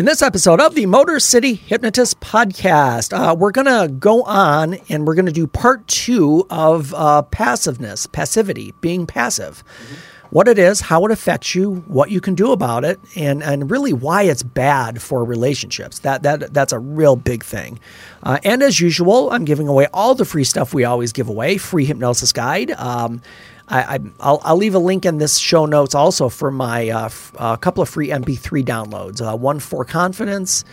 In this episode of the Motor City Hypnotist podcast, uh, we're going to go on and we're going to do part two of uh, passiveness, passivity, being passive. What it is, how it affects you, what you can do about it, and, and really why it's bad for relationships. That, that That's a real big thing. Uh, and as usual, I'm giving away all the free stuff we always give away free hypnosis guide. Um, I, will I'll leave a link in this show notes also for my uh, f- uh, couple of free MP3 downloads. Uh, one for confidence,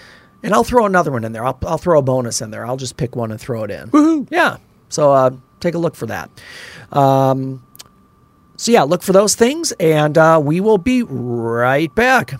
and I'll throw another one in there. I'll, I'll throw a bonus in there. I'll just pick one and throw it in. Woohoo! Yeah. So uh, take a look for that. Um, so yeah, look for those things, and uh, we will be right back.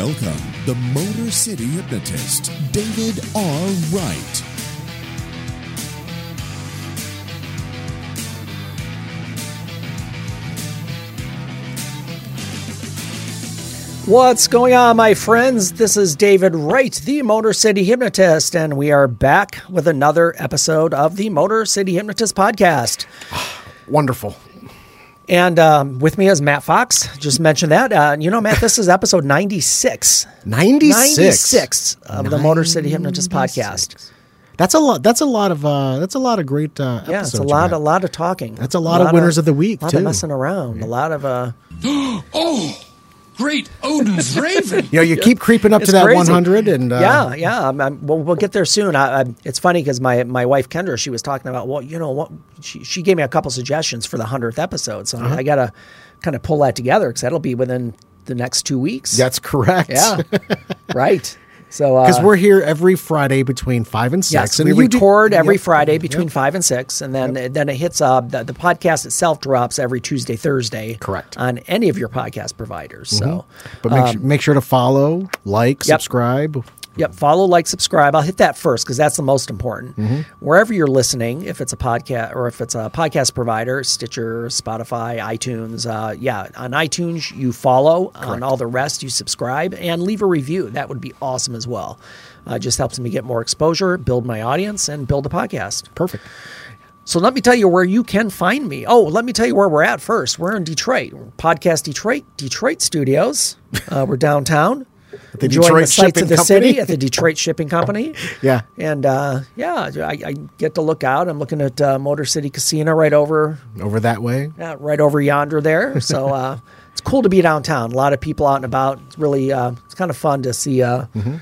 Welcome, the Motor City Hypnotist, David R. Wright. What's going on, my friends? This is David Wright, the Motor City Hypnotist, and we are back with another episode of the Motor City Hypnotist podcast. Wonderful. And um, with me is Matt Fox. Just mentioned that. Uh, you know, Matt, this is episode 96. 96. 96 of the Motor City Hypnotist podcast. That's a lot. That's a lot of. Uh, that's a lot of great. Uh, Yeah, it's a lot, Matt. a lot of talking. That's a lot of winners of the week, A lot too. of messing around. A lot of uh, Oh, great Odin's Raven. You know, you keep creeping up It's to that crazy. 100, and uh, yeah, yeah. I'm, I'm, we'll, we'll get there soon. I, I, it's funny because my, my wife Kendra, she was talking about, well, you know what? She, she gave me a couple suggestions for the hundredth episode, so Uh-huh. I got to kind of pull that together because that'll be within the next two weeks. that's correct. yeah, right. So uh, because we're here every Friday between five and six. Yes, and we you do- record every Yep. Friday between five and six, and then then it hits. Uh, the, the podcast itself drops every Tuesday, Thursday. Correct. on any of your podcast providers. So, But make, su- make sure to follow, like, Um, Yep. subscribe. Yep. Follow, like, subscribe. I'll hit that first because that's the most important. Mm-hmm. Wherever you're listening, if it's a podcast or if it's a podcast provider, Stitcher, Spotify, iTunes, uh, yeah, on iTunes you follow. On all the rest you subscribe and leave a review. That would be awesome as well. Uh, just helps me get more exposure, build my audience, and build a podcast. Perfect. So let me tell you where you can find me. Oh, let me tell you where we're at first. We're in Detroit, Podcast Detroit, Detroit Studios. Uh, we're downtown. The enjoying Detroit the sights Shipping of the Company. city at the Detroit Shipping Company. Yeah. And uh, yeah, I, I get to look out. I'm looking at uh, Motor City Casino right over, Over that way. yeah, right over yonder there. So uh, it's cool to be downtown. A lot of people out and about. It's really, uh, it's kind of fun to see. Uh, Mm-hmm.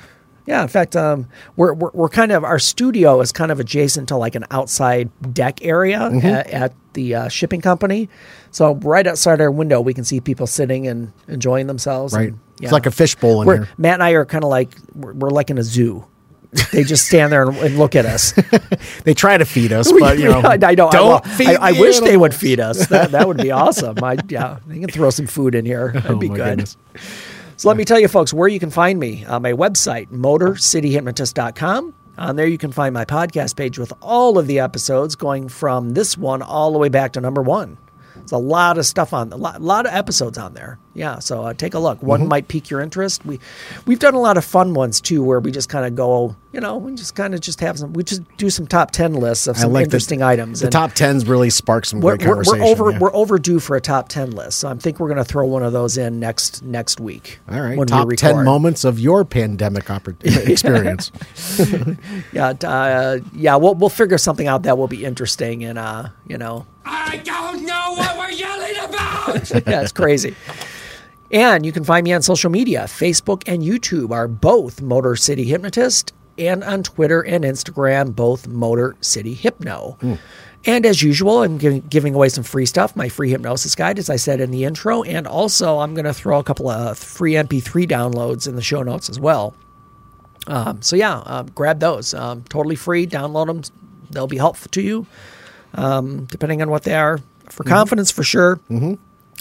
Yeah, in fact, um, we're, we're we're kind of our studio is kind of adjacent to like an outside deck area Mm-hmm. at, at the uh, shipping company. So right outside our window, we can see people sitting and enjoying themselves. Right. and, It's like a fishbowl in we're, here. Matt and I are kind of like we're, we're like in a zoo. They just stand there and, and look at us. They try to feed us, but you know, I, I don't. don't I, feed I, I wish they would feed us. That that would be awesome. I yeah, they can throw some food in here. That'd Oh, be good. goodness. So let me tell you, folks, where you can find me. Uh, my website, motorcityhypnotist.com. On there, you can find my podcast page with all of the episodes going from this one all the way back to number one. There's a lot of stuff on a lot, lot of episodes on there. Yeah, so uh, take a look. One Mm-hmm. might pique your interest. We we've done a lot of fun ones too, where we just kind of go, you know, we just kind of just have some. We just do some top ten lists of some like interesting the, items. The and- top tens really spark some we're, great we're, we're over yeah. we're overdue for a top 10 list so i think we're going to throw one of those in next next week All right, when we top ten moments of your pandemic oppor- experience. yeah uh, yeah we'll, we'll figure something out that will be interesting and uh you know I don't know what we're yelling about. yeah it's crazy and you can find me on social media facebook and youtube are both motor city hypnotist and on twitter and instagram both motor city hypno And as usual, I'm giving, giving away some free stuff, my free hypnosis guide, as I said in the intro. And also, I'm going to throw a couple of free MP3 downloads in the show notes as well. Um, so, yeah, uh, grab those. Um, totally free. Download them. They'll be helpful to you, um, depending on what they are. For confidence, for sure. Mm-hmm.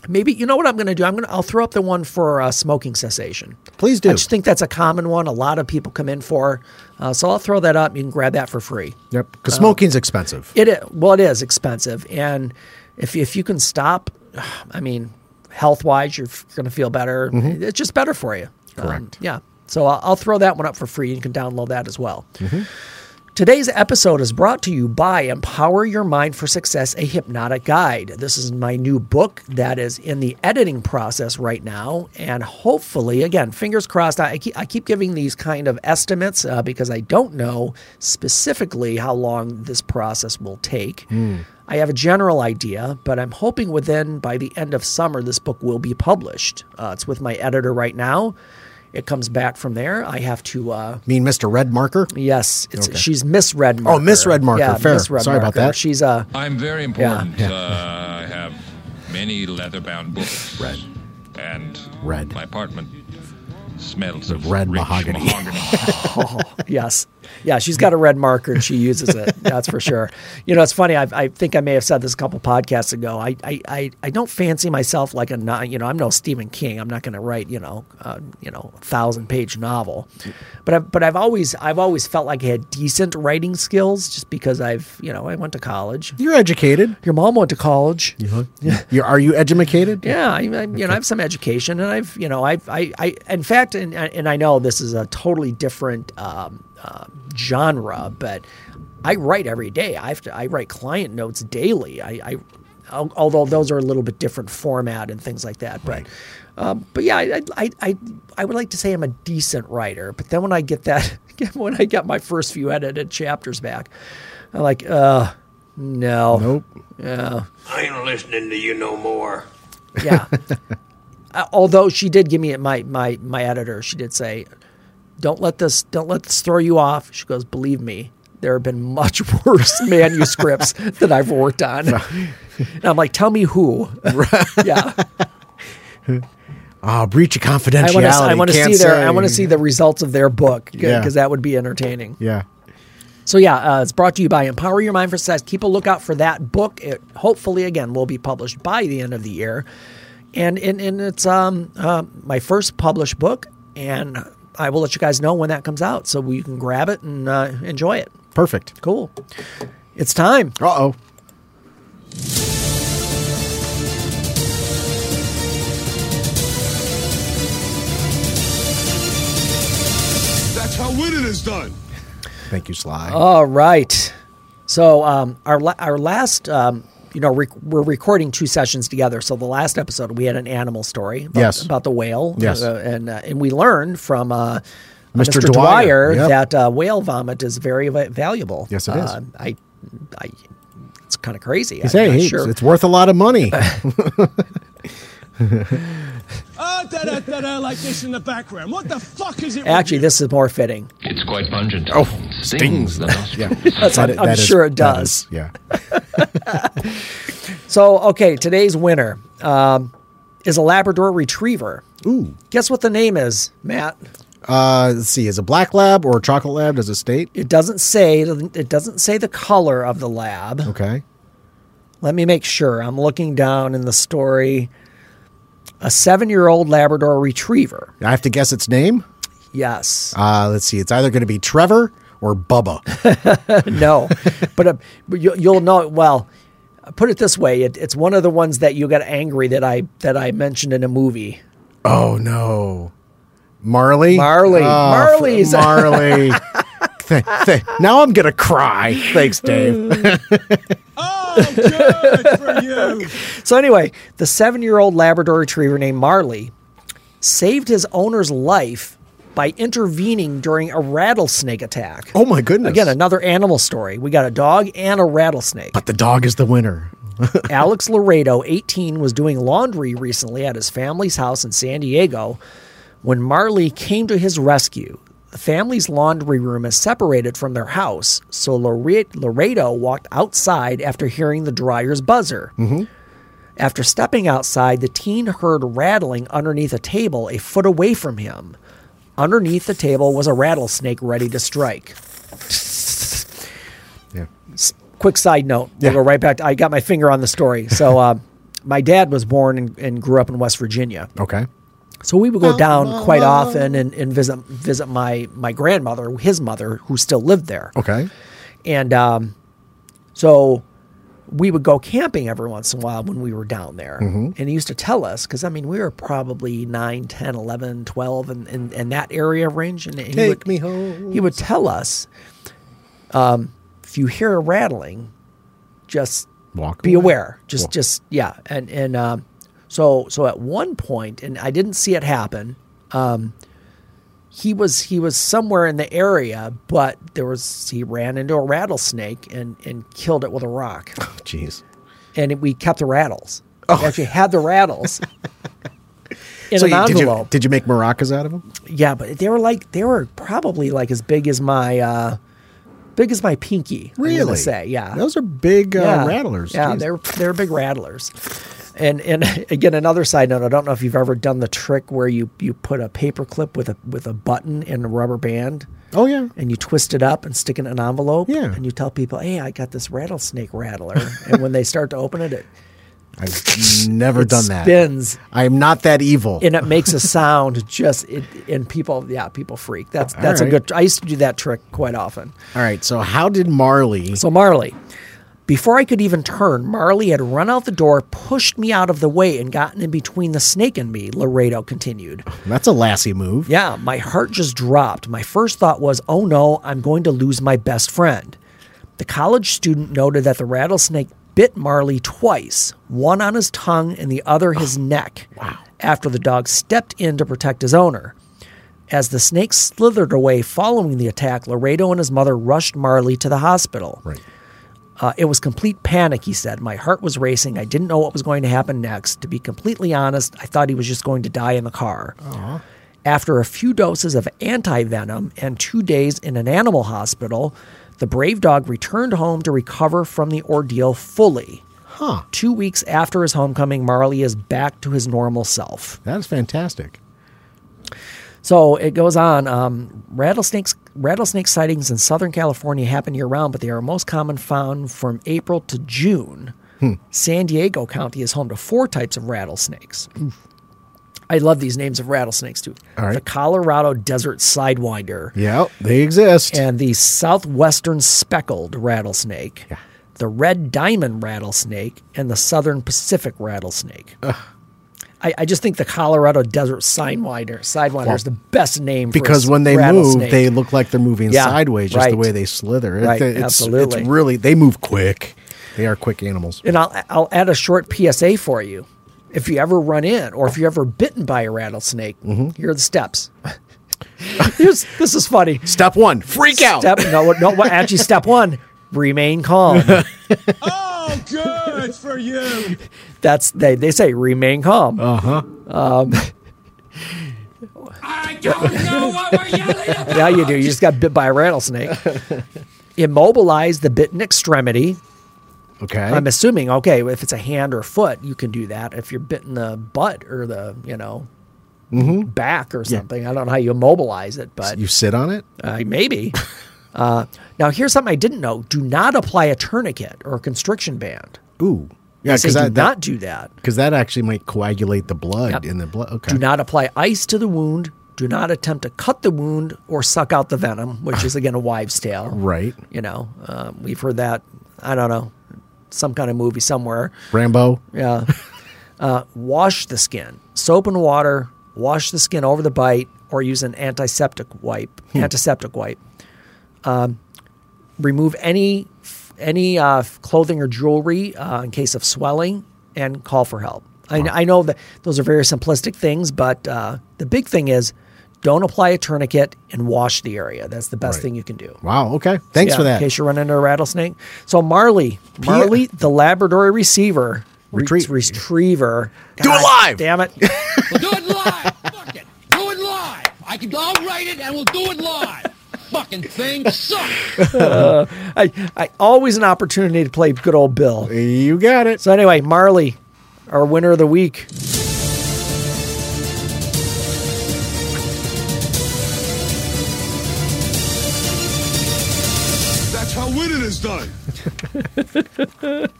Maybe you know what I'm going to do. I'm going to I'll throw up the one for uh, smoking cessation. Please do. I just think that's a common one. A lot of people come in for, uh, so I'll throw that up. You can grab that for free. Yep. Because smoking's expensive. It is, well, it is expensive, and if if you can stop, I mean, health wise, you're going to feel better. It's just better for you. Um, Correct. yeah. So I'll, I'll throw that one up for free. You can download that as well. Today's episode is brought to you by Empower Your Mind for Success, a hypnotic guide. This is my new book that is in the editing process right now. And hopefully, again, fingers crossed, I keep, I keep giving these kind of estimates uh, because I don't know specifically how long this process will take. I have a general idea, but I'm hoping within by the end of summer, this book will be published. Uh, it's with my editor right now. It comes back from there. I have to uh, mean Mr. Red Marker? Yes, it's she's Miss Red Marker. Oh, Miss Red Marker. Yeah, Fair. Miss Red Sorry about that. She's uh I'm very important. Uh, I have many leather-bound books. Red. And Red. My apartment smells of red rich mahogany. yes, yeah. She's got a red marker and she uses it. That's for sure. You know, it's funny. I, I think I may have said this a couple podcasts ago. I I, I, I don't fancy myself like a you know I'm no Stephen King. I'm not going to write you know uh, you know a thousand page novel, but I, but I've always I've always felt like I had decent writing skills just because I've you know I went to college. You're educated. Your mom went to college. You're, are you edumacated? Yeah, I, I, you know, I have some education, and I've, you know, I've, I, I, in fact, and, and I know this is a totally different um, uh, genre, but I write every day. I have to, I write client notes daily. I, I although those are a little bit different format and things like that, but. Um, but yeah, I, I, I, I would like to say I'm a decent writer, but then when I get that, when I get my first few edited chapters back, I'm like, uh, no, Nope. yeah, I ain't listening to you no more. yeah. Uh, although she did give me my my my editor, she did say, "Don't let this don't let this throw you off." She goes, "Believe me, there have been much worse manuscripts that I've worked on." and I'm like, "Tell me who?" yeah, Ah, breach of confidentiality. I want to see their I want to see the results of their book because Yeah. that would be entertaining. Yeah. So yeah, uh, it's brought to you by Empower Your Mind for Success. Keep a lookout for that book. It hopefully again will be published by the end of the year, and and, and it's um uh, my first published book, and I will let you guys know when that comes out so you can grab it and uh, enjoy it. Perfect. Cool. It's time. Uh oh. That's how winning is done. Thank you, Sly. All right. So um, our la- our last um, you know rec- we're recording two sessions together. So the last episode we had an animal story about, Yes. about the whale. Yes. uh, and uh, and we learned from uh, Mr. Mr. Dwyer, yep. that uh, whale vomit is very va- valuable. Yes, it is. Uh, I, I, it's kind of crazy. You say, I'm not hey, sure. it's worth a lot of money. Da da da da, like this in the background. What the fuck is it? Actually, this is more fitting. It's quite pungent. Oh, stings the nostril. yeah. That's, I'm, That- I'm that is- sure it does. is- yeah. So, okay, today's winner um, is a Labrador Retriever. Ooh. Guess what the name is, Matt? Uh, let's see. Is it black lab or a chocolate lab? Does it state? It doesn't say. It doesn't say the color of the lab. Okay. Let me make sure. I'm looking down in the story. A seven-year-old Labrador Retriever. I have to guess its name. Yes. Uh, let's see. It's either going to be Trevor or Bubba. no, but, uh, but you, you'll know. Well, put it this way: it, it's one of the ones that you got angry that I that I mentioned in a movie. oh no, Marley. Marley. Oh, Marley's- Marley. Th- th- now I'm gonna cry. Thanks, Dave. Good for you. So anyway, the seven-year-old Labrador Retriever named Marley saved his owner's life by intervening during a rattlesnake attack. Oh my goodness. Again, another animal story. We got a dog and a rattlesnake. but the dog is the winner. Alex Laredo, 18, was doing laundry recently at his family's house in San Diego when Marley came to his rescue. The family's laundry room is separated from their house, so Lare- Laredo walked outside after hearing the dryer's buzzer. After stepping outside, the teen heard rattling underneath a table a foot away from him. Underneath the table was a rattlesnake ready to strike. Yeah. quick side note. We'll go right back. To, I got my finger on the story. So, uh, my dad was born and, and grew up in West Virginia. Okay. So we would go down quite often and, and visit visit my my grandmother, his mother, who still lived there. Okay. And um, so we would go camping every once in a while when we were down there. Mm-hmm. And he used to tell us, because I mean, we were probably 9, 10, 11, 12 in, in, in that area range. And he Take would, me home. He would tell us um, if you hear a rattling, just Walk be away. aware. Just, Walk. just, yeah. And, and, um, so, so at one point, and I didn't see it happen, um, he was he was somewhere in the area, but there was he ran into a rattlesnake and and killed it with a rock, Oh, Jeez. and we kept the rattles. We actually had the rattles in Oh. So an you, did you envelope. did you make maracas out of them? yeah, but they were like they were probably like as big as my uh big as my pinky. Really? say yeah. Those are big uh, yeah. rattlers. Yeah, Jeez. they're they're big rattlers. And and again, another side note. I don't know if you've ever done the trick where you you put a paper clip with a with a button and a rubber band. Oh yeah. and you twist it up and stick it in an envelope. Yeah. And you tell people, hey, I got this rattlesnake rattler. and when they start to open it, it, I've never it done that. spins I am not that evil. and it makes a sound just, it, and people, yeah, people freak. That's, that's a right. good, I used to do that trick quite often. All right. So how did Marley? So Marley, before I could even turn, Marley had run out the door, pushed me out of the way, and gotten in between the snake and me, Laredo continued. That's a lassie move. Yeah, my heart just dropped. My first thought was, oh no, I'm going to lose my best friend. The college student noted that the rattlesnake bit Marley twice, one on his tongue and the other his oh, neck. Wow. After the dog stepped in to protect his owner. As the snake slithered away following the attack, Laredo and his mother rushed Marley to the hospital. Right. Uh, it was complete panic, he said. My heart was racing. I didn't know what was going to happen next. To be completely honest, I thought he was just going to die in the car. After a few doses of anti venom and two days in an animal hospital, the brave dog returned home to recover from the ordeal fully. Huh. Two weeks after his homecoming, Marley is back to his normal self. That is fantastic. So it goes on. Um, rattlesnakes, rattlesnake sightings in Southern California happen year round, but they are most common found from April to June. San Diego County is home to four types of rattlesnakes. I love these names of rattlesnakes too. Right. The Colorado Desert Sidewinder Yeah, they exist. and the Southwestern Speckled Rattlesnake, the Red Diamond Rattlesnake, and the Southern Pacific Rattlesnake. I, I just think the Colorado Desert Sidewinder, Sidewinder is the best name for a because when they move, they look like they're moving Yeah, sideways, just the way they slither. It- Right, it's, absolutely. It's really they move quick. They are quick animals. And I'll I'll add a short PSA for you. If you ever run in, or if you're ever bitten by a rattlesnake, Mm-hmm. here are the steps. Here's, this is funny. Step one: freak out. Step no, no. Actually, step one: remain calm. Oh, good for you. That's they. They say remain calm. Uh. Huh. Um I don't know what we're yelling about. Yeah, you do. You just got bit by a rattlesnake. Immobilize the bitten extremity. Okay. I'm assuming, okay, if it's a hand or foot, you can do that. If you're bitten the butt or the, you know, back or something, I don't know how you immobilize it, but you sit on it. uh, maybe. uh, now, here's something I didn't know: do not apply a tourniquet or a constriction band. Ooh. Yeah, I because do that, not do that. because that actually might coagulate the blood Yep. in the blood. Okay. Do not apply ice to the wound. Do not attempt to cut the wound or suck out the venom, which is again a wives' tale. Right. You know, uh, we've heard that. I don't know, some kind of movie somewhere. Rambo. Yeah. uh, wash the skin. Soap and water. Wash the skin over the bite, or use an antiseptic wipe. Antiseptic wipe. Um, remove any any uh, clothing or jewelry uh, in case of swelling, and call for help. I, I know that those are very simplistic things, but uh, the big thing is don't apply a tourniquet and wash the area. That's the best thing you can do. Wow. Okay. Thanks Yeah, for that. In case you run into a rattlesnake. So Marley, Marley, the Labrador Receiver, re- Retrie- retriever. Do it live! Damn it! We'll do it live. Fuck it. Do it live. I can. I'll write it and we'll do it live. Fucking thing sucks. I, I always an opportunity to play good old Bill. you got it. So anyway, Marley, our winner of the week. That's how winning is done.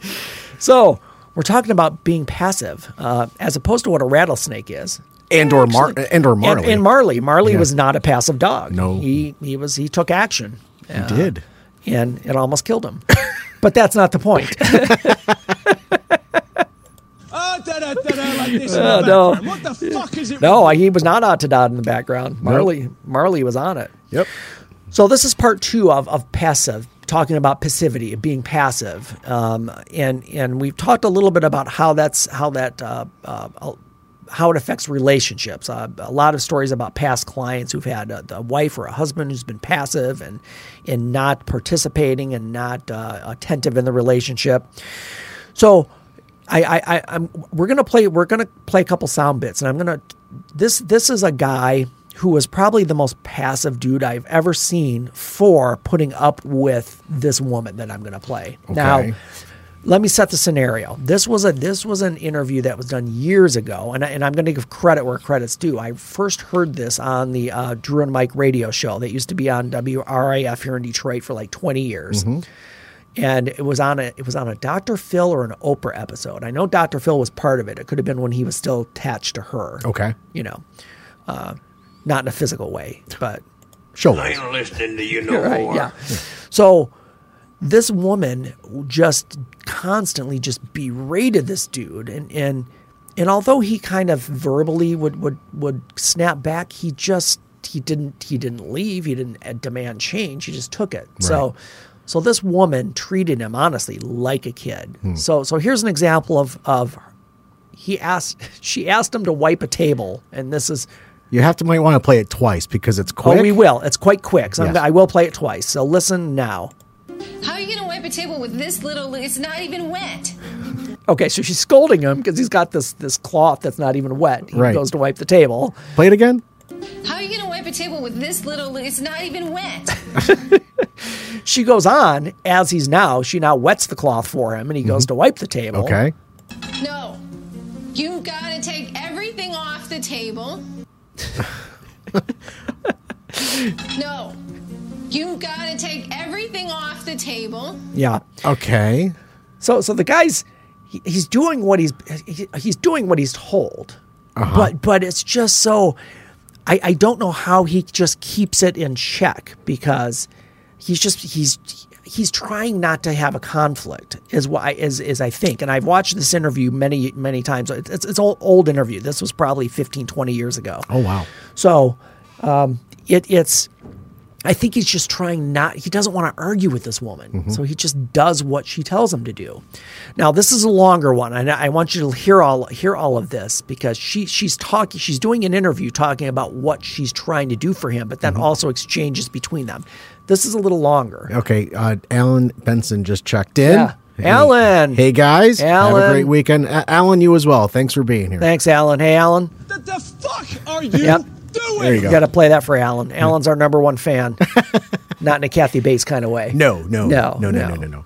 So we're talking about being passive, uh, as opposed to what a rattlesnake is. And or Mar- and or Marley. And, and Marley. Marley Yeah. was not a passive dog. No. he he was he took action. He did. and it almost killed him. but that's not the point. Oh, no. What the fuck is it? no, he was not out to dot in the background. Marley Marley was on it. Yep. So this is part two of, of passive, talking about passivity, being passive, um, and and we've talked a little bit about how that's how that uh, uh, how it affects relationships. Uh, a lot of stories about past clients who've had a, a wife or a husband who's been passive and and not participating and not uh, attentive in the relationship. So. I, I, I, I'm. We're gonna play. We're gonna play a couple sound bits, and I'm gonna. This, this is a guy who was probably the most passive dude I've ever seen for putting up with this woman that I'm gonna play. Now, Okay. Let me set the scenario. This was a this was an interview that was done years ago, and, I, and I'm going to give credit where credit's due. I first heard this on the uh, Drew and Mike radio show that used to be on WRIF here in Detroit for like 20 years, and it was on a it was on a Dr. Phil or an Oprah episode. I know Dr. Phil was part of it. It could have been when he was still attached to her. Okay. you know, uh, not in a physical way, but Show I ain't listening to you no right, more. yeah. So this woman just constantly just berated this dude and and and although he kind of verbally would would would snap back, he just he didn't he didn't leave, he didn't uh, demand change, he just took it. So so this woman treated him honestly like a kid. So so here's an example of of he asked she asked him to wipe a table and this is You have to might want to play it twice because it's quick. Oh, we will. It's quite quick. So Yes. I will play it twice. So listen now. How are you going to wipe a table with this little? It's not even wet. Okay, so she's scolding him because he's got this this cloth that's not even wet. He Right. goes to wipe the table. Play it again. How are you going to wipe a table with this little? It's not even wet. She goes on as he's now. She now wets the cloth for him, and he goes mm-hmm. to wipe the table. Okay. No, you got to take everything off the table. no, you got table. Yeah. Okay. So so the guy's he, he's doing what he's he, he's doing what he's told, but but it's just so. I, I don't know how he just keeps it in check because he's just he's he's trying not to have a conflict is what I, is is I think and I've watched this interview many many times it's it's, it's old, old interview this was probably 15 20 years ago Oh wow. so um, it, it's, I think he's just trying not, he doesn't want to argue with this woman. So he just does what she tells him to do. Now, this is a longer one. And I want you to hear all, hear all of this because she, she's talking, she's doing an interview talking about what she's trying to do for him, but then also exchanges between them. This is a little longer. Okay. Uh, Alan Benson just checked in. Yeah. Alan. Hey guys. Have Alan. a great weekend. A- Alan, you as well. Thanks for being here. Thanks, Alan. Hey, Alan. What the fuck are you Yep. Doing? There you go. Got to play that for Alan. Alan's our number one fan. Not in a Kathy Bates kind of way. No, no, No, no, no, no. no, no, no.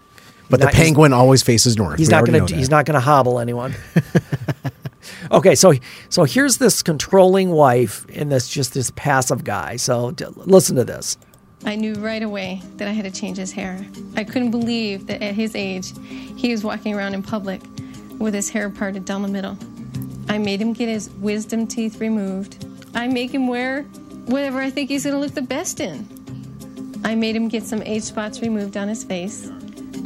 But the Not- he's- penguin always faces north. He's We not going to. He's not going to hobble anyone. okay, so so here's this controlling wife and this just this passive guy. So d- listen to this. I knew right away that I had to change his hair. I couldn't believe that at his age, he was walking around in public with his hair parted down the middle. I made him get his wisdom teeth removed. I make him wear whatever I think he's going to look the best in. I made him get some age spots removed on his face.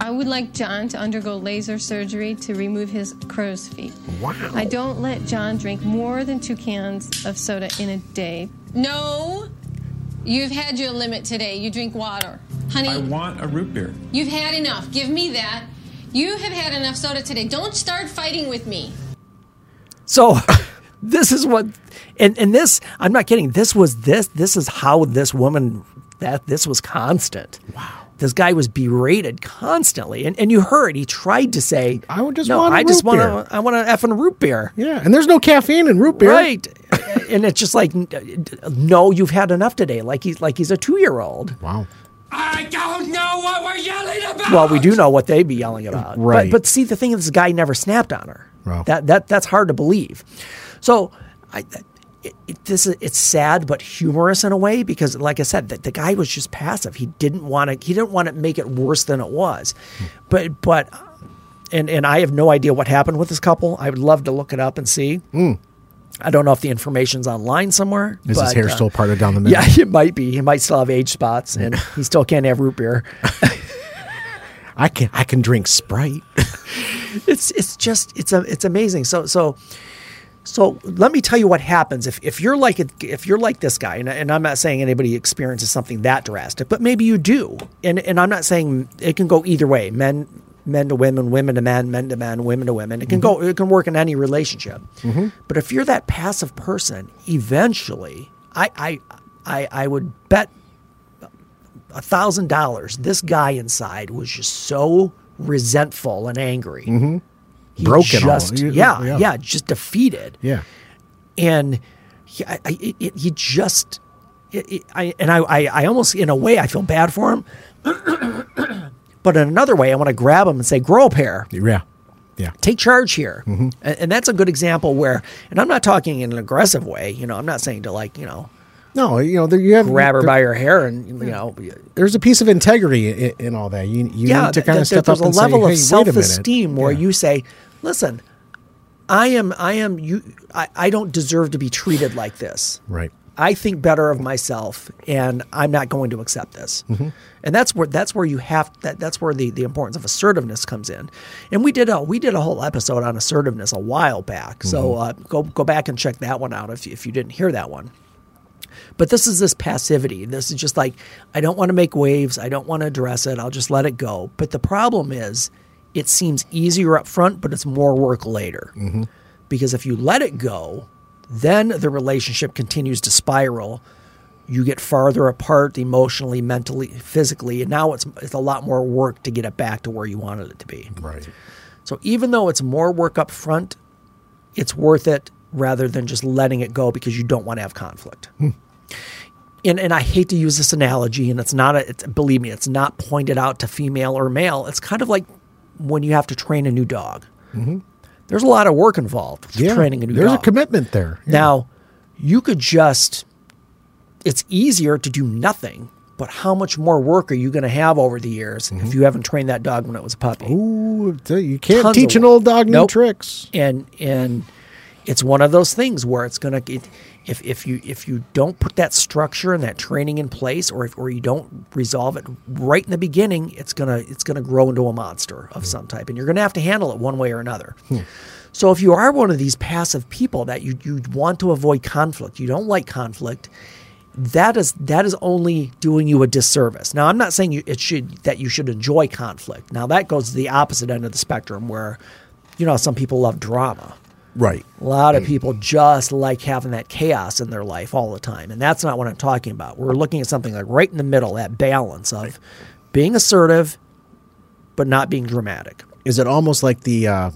I would like John to undergo laser surgery to remove his crow's feet. Wow. I don't let John drink more than two cans of soda in a day. No, you've had your limit today. You drink water, honey. I want a root beer. You've had enough. Give me that. You have had enough soda today. Don't start fighting with me. So this is what, and and this I'm not kidding. This was this this is how this woman that this was constant. Wow. This guy was berated constantly, and, and you heard he tried to say, I would just no, want a I just root want beer." to, I want to effing root beer." Yeah, and there's no caffeine in root beer. Right. and it's just like, no, you've had enough today. Like he's like he's a two year old. Wow. I don't know what we're yelling about. Well, we do know what they'd be yelling about. Right. But, but see, the thing is, this guy never snapped on her. Wow. That that that's hard to believe. So, I. It, it, this is it's sad but humorous in a way because, like I said, the, the guy was just passive. He didn't want to. He didn't want to make it worse than it was. Hmm. But but and and I have no idea what happened with this couple. I would love to look it up and see. Hmm. I don't know if the information's online somewhere. Is his hair uh, still parted down the middle? Yeah, it might be. He might still have age spots, and he still can't have root beer. I can I can drink Sprite. it's it's just it's a it's amazing. So so so let me tell you what happens if, if you're like if you're like this guy, and, and I'm not saying anybody experiences something that drastic, but maybe you do, and and I'm not saying it can go either way, men men to women, women to men, men to men, women to women. It can go it can work in any relationship. But if you're that passive person, eventually, I I I, I would bet a thousand dollars this guy inside was just so resentful and angry. Mm-hmm. He Broken just yeah, Yeah. yeah just defeated Yeah. and he, I, it, it, he just it, I, and I, I, I almost in a way I feel bad for him but in another way I want to grab him and say grow a pair Yeah. Yeah. take charge here mm-hmm. and, and that's a good example where and I'm not talking in an aggressive way you know I'm not saying to like you know No, you know, there, you have grab her by her hair and you know There's a piece of integrity in, in all that. You, you yeah need to th- kind of th- step there's up a and level say, of hey, a minute. self-esteem where Yeah. you say listen I am I am you I, I don't deserve to be treated like this right. I think better of myself, and I'm not going to accept this. Mm-hmm. And that's where that's where you have that. That's where the, the importance of assertiveness comes in. And we did a we did a whole episode on assertiveness a while back. So Mm-hmm. uh, go go back and check that one out if if you didn't hear that one. But this is this passivity. This is just like I don't want to make waves. I don't want to address it. I'll just let it go. But the problem is, it seems easier up front, but it's more work later. Mm-hmm. Because if you let it go, then the relationship continues to spiral. You get farther apart emotionally, mentally, physically, and now it's it's a lot more work to get it back to where you wanted it to be. Right. So even though it's more work up front, it's worth it rather than just letting it go because you don't want to have conflict. Hmm. And, and I hate to use this analogy, and it's not a, it's, believe me, it's not pointed out to female or male. It's kind of like when you have to train a new dog. Mm-hmm. There's a lot of work involved with Yeah. training a new There's dog. a commitment there. Yeah. Now, you could just, it's easier to do nothing, but how much more work are you going to have over the years if mm-hmm. you haven't trained that dog when it was a puppy? Ooh, you can't Tons teach an old dog new Nope. tricks. and and it's one of those things where it's gonna it, if if you if you don't put that structure and that training in place or if or you don't resolve it right in the beginning it's gonna it's gonna grow into a monster of hmm. some type and you're gonna have to handle it one way or another hmm. so if you are one of these passive people that you you want to avoid conflict you don't like conflict that is that is only doing you a disservice. Now, I'm not saying you, it should that you should enjoy conflict. Now, that goes to the opposite end of the spectrum, where you know some people love drama. Right. A lot of mm. people just like having that chaos in their life all the time, and that's not what I'm talking about. We're looking at something like right in the middle, that balance of being assertive but not being dramatic. Is it almost like the uh,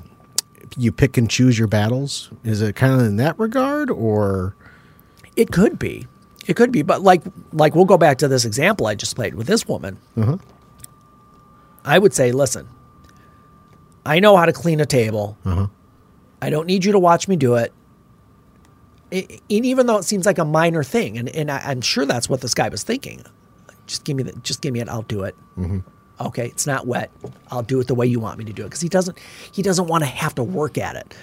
you pick and choose your battles? Is it kind of in that regard, or It could be. It could be, but like like we'll go back to this example I just played with this woman. Mm-hmm. I would say, listen, I know how to clean a table. Uh-huh. I don't need you to watch me do it. And even though it seems like a minor thing, and, and I, I'm sure that's what this guy was thinking. Just give me the, just give me it. I'll do it. Mm-hmm. Okay, it's not wet. I'll do it the way you want me to do it because he doesn't he doesn't want to have to work at it.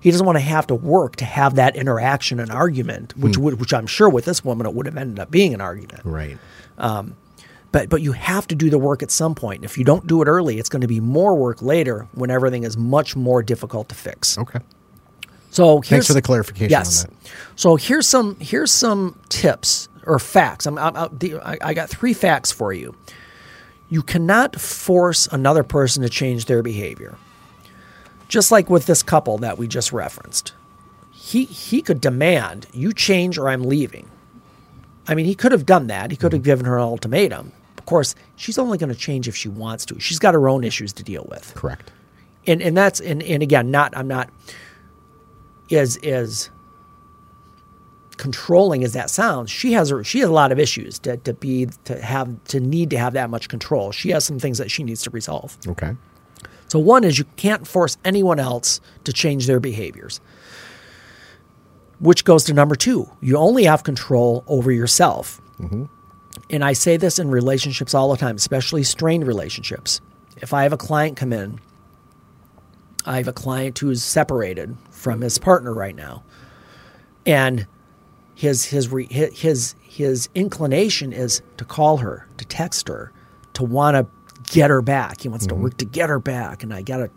He doesn't want to have to work to have that interaction and argument, which hmm. would which I'm sure with this woman it would have ended up being an argument. right? Um, But but you have to do the work at some point. And if you don't do it early, it's going to be more work later when everything is much more difficult to fix. Okay. So here's, for the clarification on Yes. that. So here's some here's some tips or facts. I'm, I'm, I'm- I, I got three facts for you. You cannot force another person to change their behavior. Just like with this couple that we just referenced, he he could demand you change or I'm leaving. I mean, he could have done that. He could have Mm-hmm. given her an ultimatum. Of course, she's only going to change if she wants to. She's got her own issues to deal with. Correct. and and that's and, and again not i'm not as as controlling as that sounds. She has her she has a lot of issues to, to be to have to need to have that much control. She has some things that she needs to resolve. Okay. so one is you can't force anyone else to change their behaviors which goes to number two. You only have control over yourself mm-hmm. And i say this in relationships all the time especially strained relationships if i have a client come in I have a client who's separated from his partner right now, and his his his his inclination is to call her, to text her, to want to get her back. He wants to mm-hmm. work to get her back, and I gotta.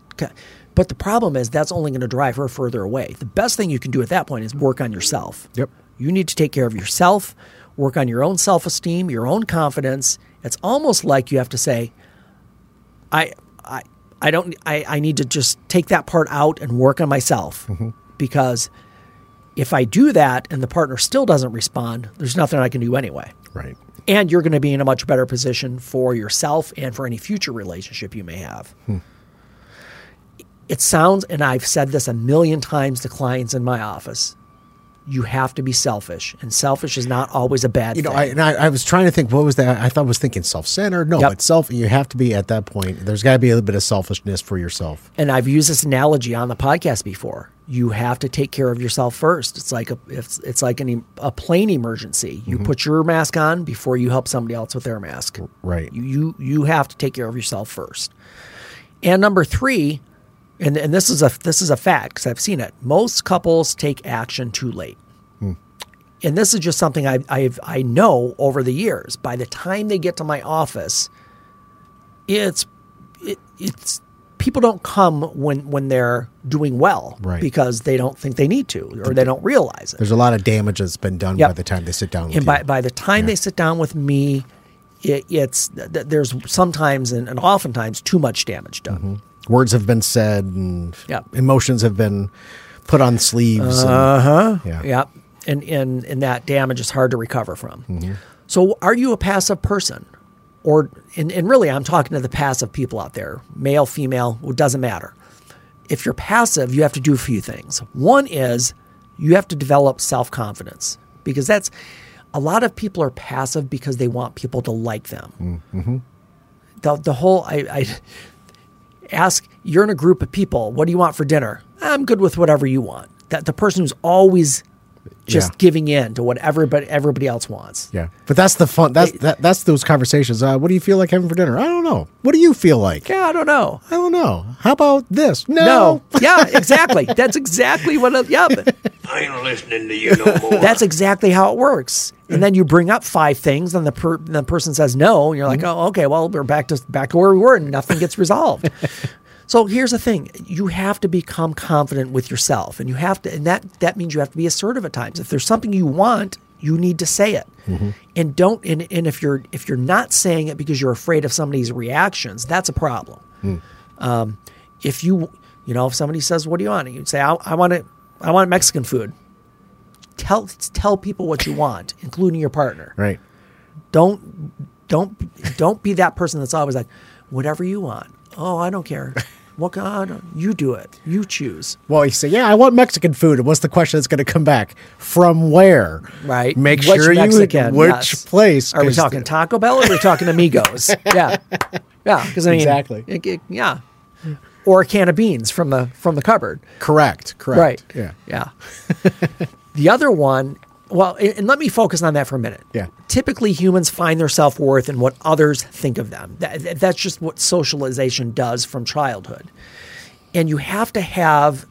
But the problem is that's only going to drive her further away. The best thing you can do at that point is work on yourself. Yep. You need to take care of yourself, work on your own self esteem, your own confidence. It's almost like you have to say, I, I, I don't, I, I need to just take that part out and work on myself mm-hmm. because if I do that and the partner still doesn't respond, there's nothing I can do anyway. Right. And you're going to be in a much better position for yourself and for any future relationship you may have. Hmm. It sounds, and I've said this a million times to clients in my office, you have to be selfish, and selfish is not always a bad thing. You know, thing. I, and I, I was trying to think what was that? I thought I was thinking self-centered. No, Yep. it's self. You have to be at that point. There's got to be a little bit of selfishness for yourself. and I've used this analogy on the podcast before. You have to take care of yourself first. It's like a it's, it's like an, a plane emergency. You mm-hmm. put your mask on before you help somebody else with their mask. Right. You you, you have to take care of yourself first. And number three, and and this is a this is a fact because I've seen it. Most couples take action too late. Hmm. And this is just something I I've I know over the years. By the time they get to my office, it's it, it's people don't come when when they're doing well Right. because they don't think they need to or they don't realize it. There's a lot of damage that's been done Yep. by the time they sit down with and you. by by the time they sit down with me, it, it's th- th- there's sometimes and, and oftentimes too much damage done. Mm-hmm. Words have been said and Yep. emotions have been put on sleeves. and- Uh huh. Yeah. Yep. And and and that damage is hard to recover from. Mm-hmm. So, are you a passive person, or and, and really, I'm talking to the passive people out there, male, female, it doesn't matter. If you're passive, you have to do a few things. One is you have to develop self confidence because that's a lot of people are passive because they want people to like them. Mm-hmm. The the whole I, I ask you're in a group of people. What do you want for dinner? I'm good with whatever you want. That the person who's always just Yeah. giving in to what everybody everybody else wants Yeah, but that's the fun. That's that, that's those conversations. Uh, what do you feel like having for dinner? I don't know. What do you feel like? yeah i don't know I don't know. How about this? No. no yeah exactly that's exactly what it, yeah I ain't listening to you no more. that's exactly how it works and then you bring up five things and the per, the person says no and you're like oh okay well we're back to back to where we were and nothing gets resolved so here's the thing. You have to become confident with yourself and you have to and that that means you have to be assertive at times. If there's something you want you need to say it. And don't and, and if you're if you're not saying it because you're afraid of somebody's reactions that's a problem. Um, if you you know if somebody says what do you want? you say i, I want it i want mexican food. Tell tell people what you want including your partner. Right. don't don't don't be that person that's always like whatever you want. Oh i don't care what god you do it you choose Well, you say, yeah, I want Mexican food. And what's the question that's going to come back? From where? right Make Which sure Mexican? you which Yes. place? are we talking taco bell or are we talking amigos yeah yeah because i mean Exactly. it- it- yeah or a can of beans from the from the cupboard Correct. Correct. Right. Yeah. Yeah. the other one, well, and let me focus on that for a minute. Yeah. Typically, humans find their self worth in what others think of them. That, that- that's just what socialization does from childhood. And you have to have,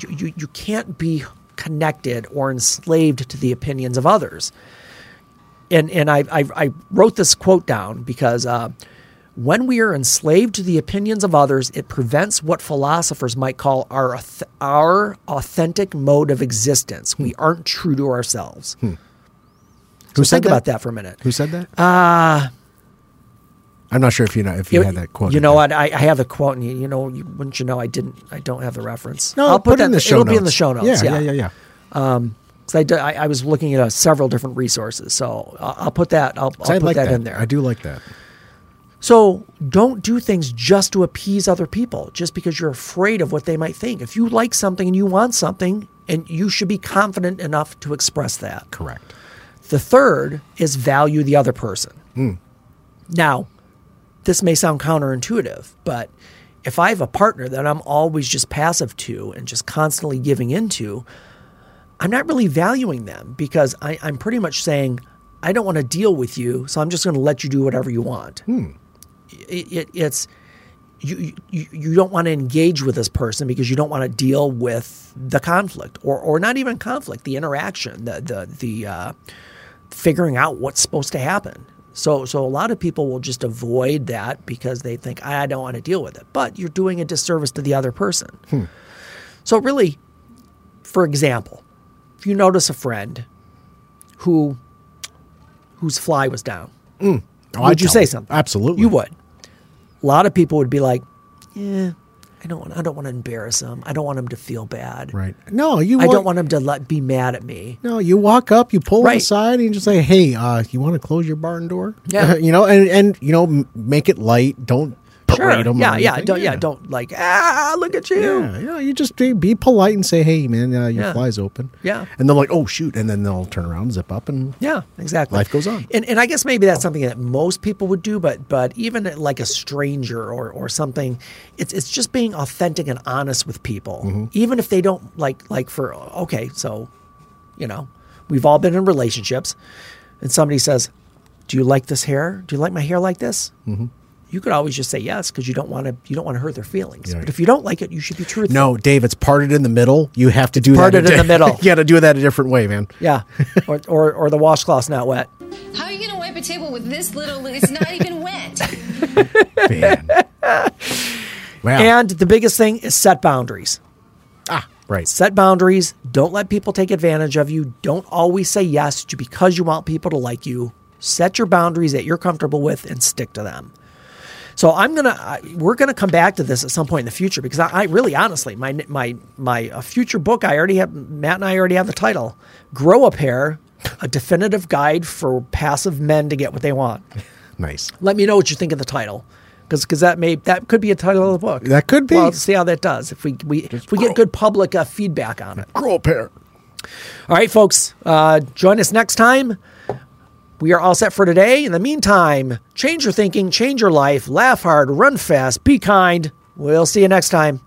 you, you, you can't be connected or enslaved to the opinions of others. And, and I, I, I wrote this quote down because uh, when we are enslaved to the opinions of others, it prevents what philosophers might call our, our authentic mode of existence. We aren't true to ourselves. Who So said think about that for a minute. Who said that? Uh I'm not sure if you know if you, had that quote. You know what? I, I have the quote, and you, you know, you, wouldn't you know? I didn't. I don't have the reference. No, I'll put, it that in the show It'll notes. be in the show notes. Yeah, yeah, yeah, yeah. Because I, did- I, I was looking at uh, several different resources, so I'll, I'll put that. I'll, I'll put like that, that. in there. I do like that. So don't do things just to appease other people, just because you're afraid of what they might think. If you like something and you want something, and you should be confident enough to express that. Correct. The third is value the other person. Hmm. Now, this may sound counterintuitive, but if I have a partner that I'm always just passive to and just constantly giving into, I'm not really valuing them because I, I'm pretty much saying, I don't want to deal with you, so I'm just going to let you do whatever you want. It, it, it's you, you you don't want to engage with this person because you don't want to deal with the conflict or or not even conflict, the interaction, the the the uh, figuring out what's supposed to happen. So so a lot of people will just avoid that because they think I don't want to deal with it. But you're doing a disservice to the other person. So really, for example, if you notice a friend who whose fly was down, Oh, would I'd you say something? Absolutely. You would. A lot of people would be like, "Yeah, I don't want. I don't want to embarrass him. I don't want him to feel bad. Right. No, you. I walk- don't want him to let, be mad at me. No, you walk up, you pull him Right. aside, and you just say, "Hey, uh, you want to close your barn door?" Yeah. you know, and and you know, make it light. Don't parade them. Yeah, yeah. Don't yeah. Don't like ah. Look at you. Yeah, yeah. You just be, be polite and say, "Hey, man, uh, your Yeah. fly's open." Yeah. and they're like, "Oh shoot!" And then they'll turn around, zip up, and Yeah, exactly. Life goes on. And, and I guess maybe that's something that most people would do, but but even like a stranger or, or something, it's it's just being authentic and honest with people, Mm-hmm. even if they don't like like for okay, so you know, we've all been in relationships, and somebody says, "Do you like this hair? Do you like my hair like this?" Mm-hmm. You could always just say yes because you don't want to you don't want to hurt their feelings. Yeah. But if you don't like it, you should be truthful. no, Dave, it's parted in the middle. You have to do parted that in the middle. you got to do that a different way, man. Yeah, or, or or the washcloth's not wet. How are you going to wipe a table with this little? It's not even wet. Man. wow. And the biggest thing is set boundaries. ah, right. Set boundaries. Don't let people take advantage of you. Don't always say yes to because you want people to like you. Set your boundaries that you're comfortable with and stick to them. So I'm gonna, I, we're gonna come back to this at some point in the future because I, I really, honestly, my my my future book, I already have Matt and I already have the title, "Grow a Pair: A Definitive Guide for Passive Men to Get What They Want." Nice. Let me know what you think of the title, because that may that could be a title of the book. That could be. Well, see how that does. If we we if we get good public uh, feedback on it. Grow a pair. All right, folks. Uh, join us next time. We are all set for today. In the meantime, change your thinking, change your life, laugh hard, run fast, be kind. We'll see you next time.